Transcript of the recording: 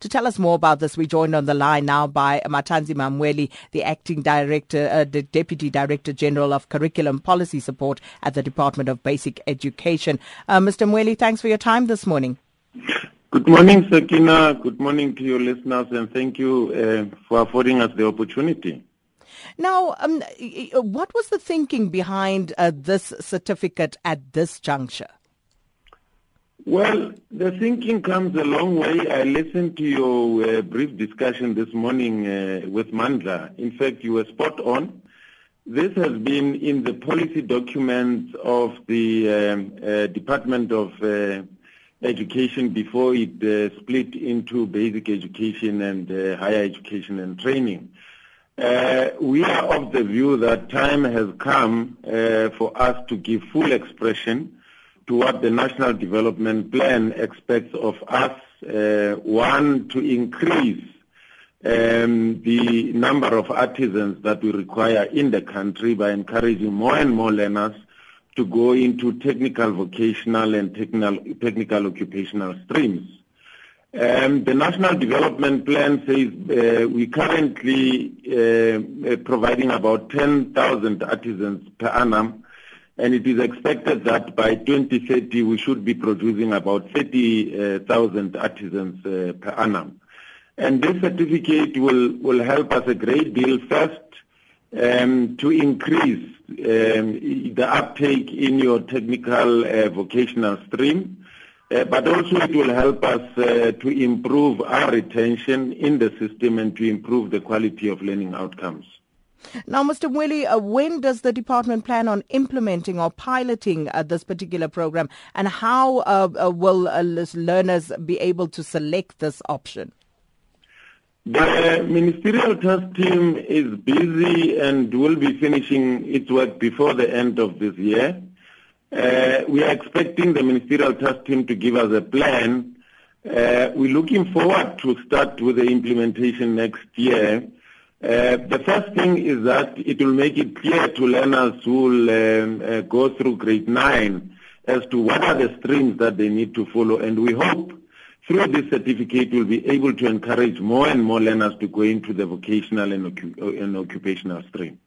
To tell us more about this, we're joined on the line now by Mathanzima Mweli, the acting director, uh, the deputy director general of curriculum policy support at the Department of Basic Education. Uh, Mr. Mweli, thanks for your time this morning. Good morning, Sakina. Good morning to your listeners, and thank you uh, for affording us the opportunity. Now, um, what was the thinking behind uh, this certificate at this juncture? Well, the thinking comes a long way. I listened to your uh, brief discussion this morning uh, with Mandla. In fact, you were spot on. This has been in the policy documents of the um, uh, Department of uh, Education before it uh, split into basic education and uh, higher education and training. we are of the view that time has come for us to give full expression to what the National Development Plan expects of us. Uh, one, to increase um, the number of artisans that we require in the country by encouraging more and more learners to go into technical, vocational, and technical, technical occupational streams. Um, the National Development Plan says uh, we currently uh, uh providing about 10,000 artisans per annum and it is expected that by 2030 we should be producing about 30,000 artisans uh, per annum. And this certificate will, will help us a great deal first um, to increase um, the uptake in your technical uh, vocational stream, uh, but also it will help us uh, to improve our retention in the system and to improve the quality of learning outcomes. Now, Mr. Mweli, uh, when does the department plan on implementing or piloting uh, this particular program, and how uh, uh will uh, learners be able to select this option? The ministerial task team is busy and will be finishing its work before the end of this year. Uh, we are expecting the ministerial task team to give us a plan. we're looking forward to start with the implementation next year. Uh, the first thing is that it will make it clear to learners who will um, uh, go through grade 9 as to what are the streams that they need to follow. And we hope through this certificate we'll be able to encourage more and more learners to go into the vocational and, and occupational stream.